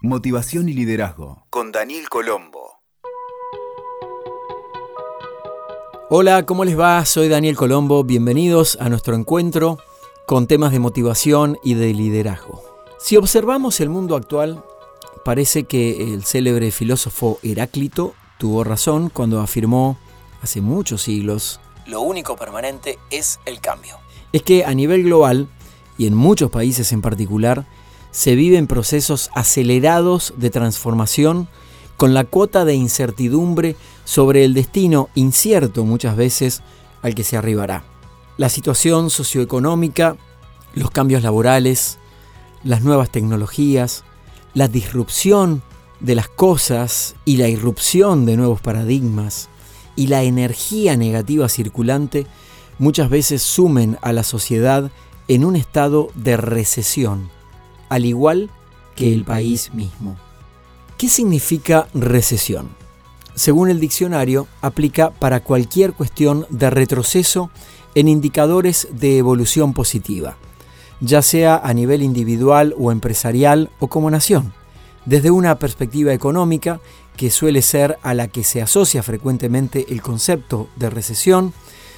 Motivación y Liderazgo con Daniel Colombo. Hola, ¿cómo les va? Soy Daniel Colombo. Bienvenidos a nuestro encuentro con temas de motivación y de liderazgo. Si observamos el mundo actual, parece que el célebre filósofo Heráclito tuvo razón cuando afirmó hace muchos siglos, lo único permanente es el cambio. Es que a nivel global, y en muchos países en particular, se viven procesos acelerados de transformación con la cuota de incertidumbre sobre el destino incierto muchas veces al que se arribará. La situación socioeconómica, los cambios laborales, las nuevas tecnologías, la disrupción de las cosas y la irrupción de nuevos paradigmas y la energía negativa circulante muchas veces sumen a la sociedad en un estado de recesión al igual que el país mismo. ¿Qué significa recesión? Según el diccionario, aplica para cualquier cuestión de retroceso en indicadores de evolución positiva, ya sea a nivel individual o empresarial o como nación. Desde una perspectiva económica, que suele ser a la que se asocia frecuentemente el concepto de recesión,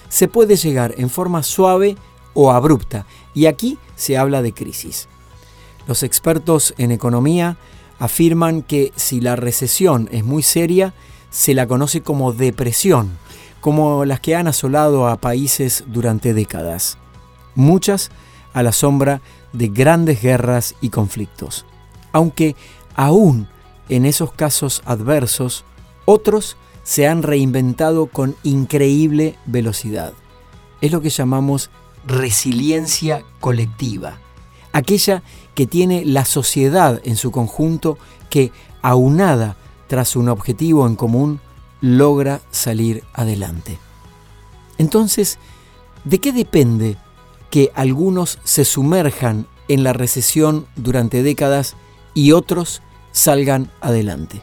se puede llegar en forma suave o abrupta, y aquí se habla de crisis. Los expertos en economía afirman que si la recesión es muy seria, se la conoce como depresión, como las que han asolado a países durante décadas, muchas a la sombra de grandes guerras y conflictos. Aunque aún en esos casos adversos, otros se han reinventado con increíble velocidad. Es lo que llamamos resiliencia colectiva aquella que tiene la sociedad en su conjunto que, aunada tras un objetivo en común, logra salir adelante. Entonces, ¿de qué depende que algunos se sumerjan en la recesión durante décadas y otros salgan adelante?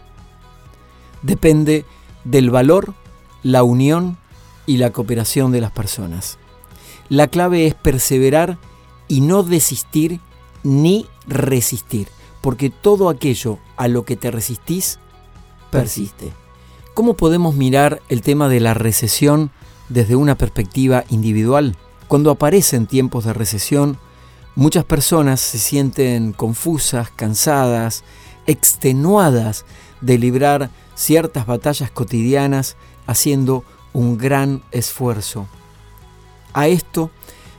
Depende del valor, la unión y la cooperación de las personas. La clave es perseverar y no desistir ni resistir, porque todo aquello a lo que te resistís persiste. ¿Cómo podemos mirar el tema de la recesión desde una perspectiva individual? Cuando aparecen tiempos de recesión, muchas personas se sienten confusas, cansadas, extenuadas de librar ciertas batallas cotidianas haciendo un gran esfuerzo. A esto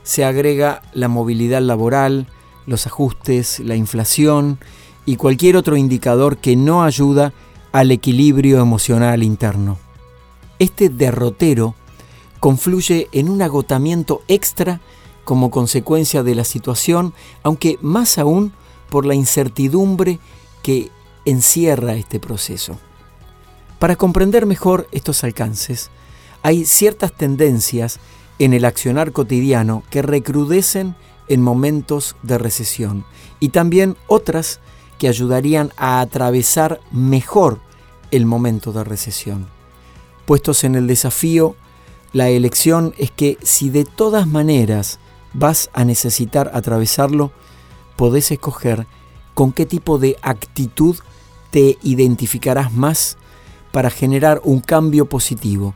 se agrega la movilidad laboral, los ajustes, la inflación y cualquier otro indicador que no ayuda al equilibrio emocional interno. Este derrotero confluye en un agotamiento extra como consecuencia de la situación, aunque más aún por la incertidumbre que encierra este proceso. Para comprender mejor estos alcances, hay ciertas tendencias en el accionar cotidiano que recrudecen en momentos de recesión y también otras que ayudarían a atravesar mejor el momento de recesión. Puestos en el desafío, la elección es que si de todas maneras vas a necesitar atravesarlo, podés escoger con qué tipo de actitud te identificarás más para generar un cambio positivo,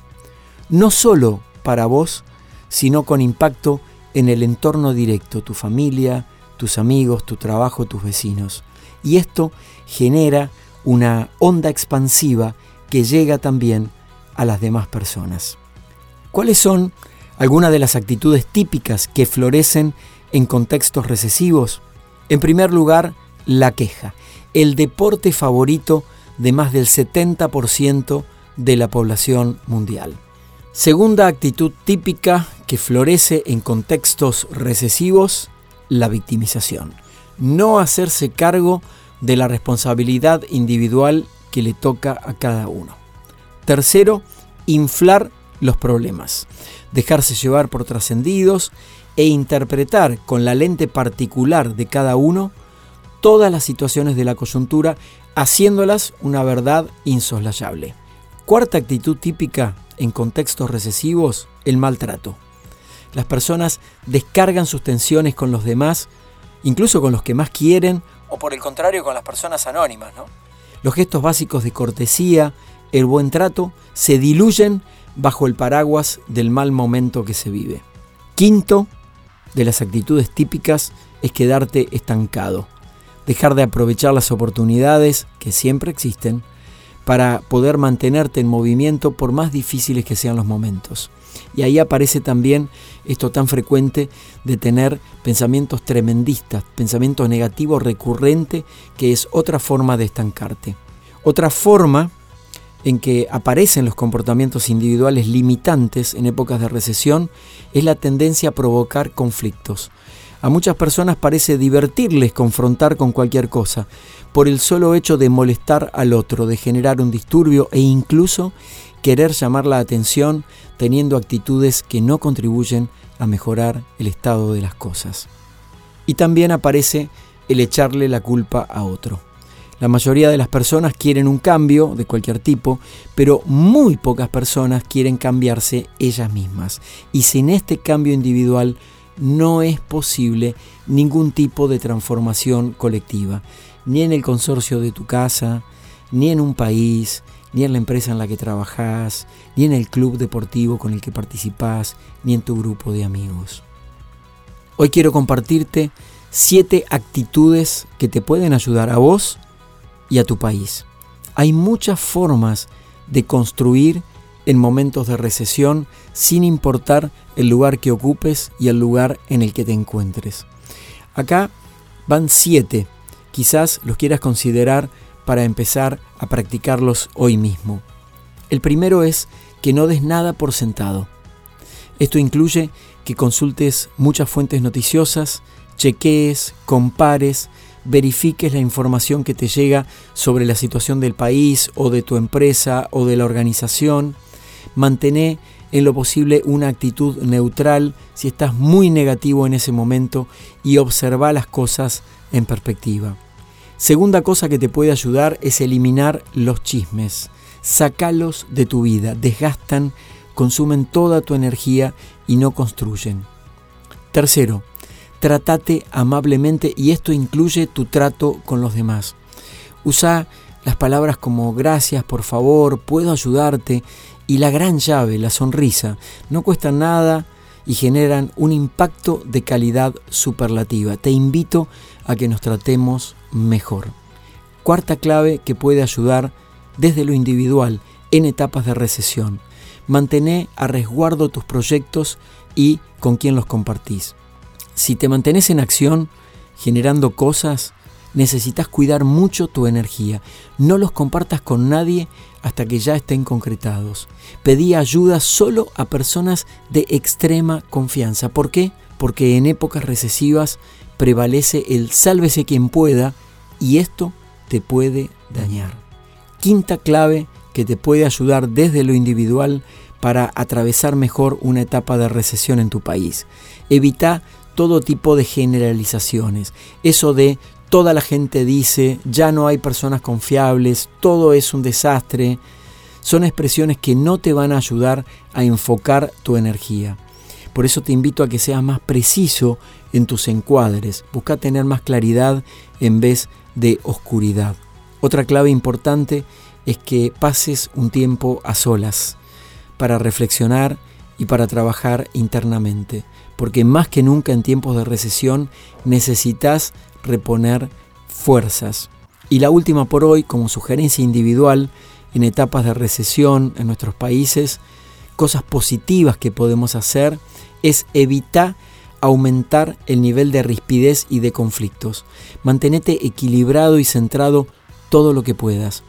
no solo para vos, sino con impacto en el entorno directo, tu familia, tus amigos, tu trabajo, tus vecinos. Y esto genera una onda expansiva que llega también a las demás personas. ¿Cuáles son algunas de las actitudes típicas que florecen en contextos recesivos? En primer lugar, la queja, el deporte favorito de más del 70% de la población mundial. Segunda actitud típica que florece en contextos recesivos, la victimización. No hacerse cargo de la responsabilidad individual que le toca a cada uno. Tercero, inflar los problemas. Dejarse llevar por trascendidos e interpretar con la lente particular de cada uno todas las situaciones de la coyuntura, haciéndolas una verdad insoslayable. Cuarta actitud típica en contextos recesivos, el maltrato. Las personas descargan sus tensiones con los demás, incluso con los que más quieren o por el contrario con las personas anónimas. Los gestos básicos de cortesía, el buen trato, se diluyen bajo el paraguas del mal momento que se vive. Quinto, de las actitudes típicas es quedarte estancado, dejar de aprovechar las oportunidades que siempre existen para poder mantenerte en movimiento por más difíciles que sean los momentos. Y ahí aparece también esto tan frecuente de tener pensamientos tremendistas, pensamientos negativos recurrentes, que es otra forma de estancarte. Otra forma en que aparecen los comportamientos individuales limitantes en épocas de recesión es la tendencia a provocar conflictos. A muchas personas parece divertirles confrontar con cualquier cosa, por el solo hecho de molestar al otro, de generar un disturbio e incluso querer llamar la atención teniendo actitudes que no contribuyen a mejorar el estado de las cosas. Y también aparece el echarle la culpa a otro. La mayoría de las personas quieren un cambio de cualquier tipo, pero muy pocas personas quieren cambiarse ellas mismas. Y sin este cambio individual no es posible ningún tipo de transformación colectiva, ni en el consorcio de tu casa, ni en un país, ni en la empresa en la que trabajas, ni en el club deportivo con el que participas, ni en tu grupo de amigos. Hoy quiero compartirte siete actitudes que te pueden ayudar a vos y a tu país. Hay muchas formas de construir en momentos de recesión sin importar el lugar que ocupes y el lugar en el que te encuentres. Acá van siete, quizás los quieras considerar para empezar a practicarlos hoy mismo. El primero es que no des nada por sentado. Esto incluye que consultes muchas fuentes noticiosas, chequees, compares, verifiques la información que te llega sobre la situación del país o de tu empresa o de la organización. Mantené en lo posible una actitud neutral si estás muy negativo en ese momento y observa las cosas en perspectiva. Segunda cosa que te puede ayudar es eliminar los chismes. Sácalos de tu vida, desgastan, consumen toda tu energía y no construyen. Tercero, trátate amablemente y esto incluye tu trato con los demás. Usa las palabras como gracias, por favor, puedo ayudarte y la gran llave, la sonrisa. No cuesta nada y generan un impacto de calidad superlativa. Te invito a que nos tratemos mejor. Cuarta clave que puede ayudar desde lo individual en etapas de recesión. Mantener a resguardo tus proyectos y con quién los compartís. Si te mantenés en acción, generando cosas, necesitas cuidar mucho tu energía. No los compartas con nadie hasta que ya estén concretados. Pedí ayuda solo a personas de extrema confianza. ¿Por qué? Porque en épocas recesivas prevalece el sálvese quien pueda y esto te puede dañar. Quinta clave que te puede ayudar desde lo individual para atravesar mejor una etapa de recesión en tu país. Evita todo tipo de generalizaciones. Eso de toda la gente dice, ya no hay personas confiables, todo es un desastre, son expresiones que no te van a ayudar a enfocar tu energía. Por eso te invito a que seas más preciso en tus encuadres. Busca tener más claridad en vez de oscuridad. Otra clave importante es que pases un tiempo a solas para reflexionar y para trabajar internamente porque más que nunca en tiempos de recesión necesitas reponer fuerzas. Y la última por hoy, como sugerencia individual, en etapas de recesión en nuestros países, cosas positivas que podemos hacer es evitar aumentar el nivel de rispidez y de conflictos. Mantenete equilibrado y centrado todo lo que puedas.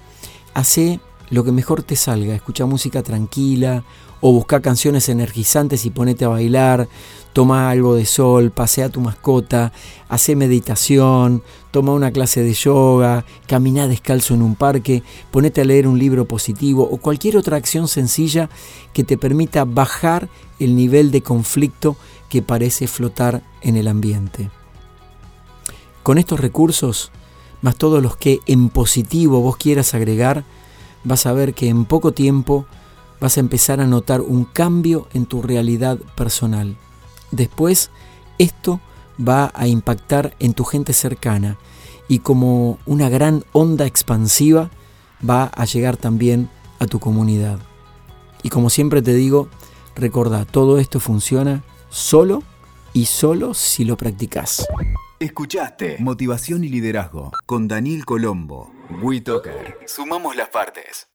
Hace lo que mejor te salga, escucha música tranquila o busca canciones energizantes y ponete a bailar, toma algo de sol, pasea a tu mascota, hace meditación, toma una clase de yoga, camina descalzo en un parque, ponete a leer un libro positivo o cualquier otra acción sencilla que te permita bajar el nivel de conflicto que parece flotar en el ambiente. Con estos recursos, más todos los que en positivo vos quieras agregar, vas a ver que en poco tiempo vas a empezar a notar un cambio en tu realidad personal. Después, esto va a impactar en tu gente cercana y como una gran onda expansiva va a llegar también a tu comunidad. Y como siempre te digo, recuerda, todo esto funciona solo y solo si lo practicas. Escuchaste Motivación y Liderazgo con Daniel Colombo. WeToker. Sumamos las partes.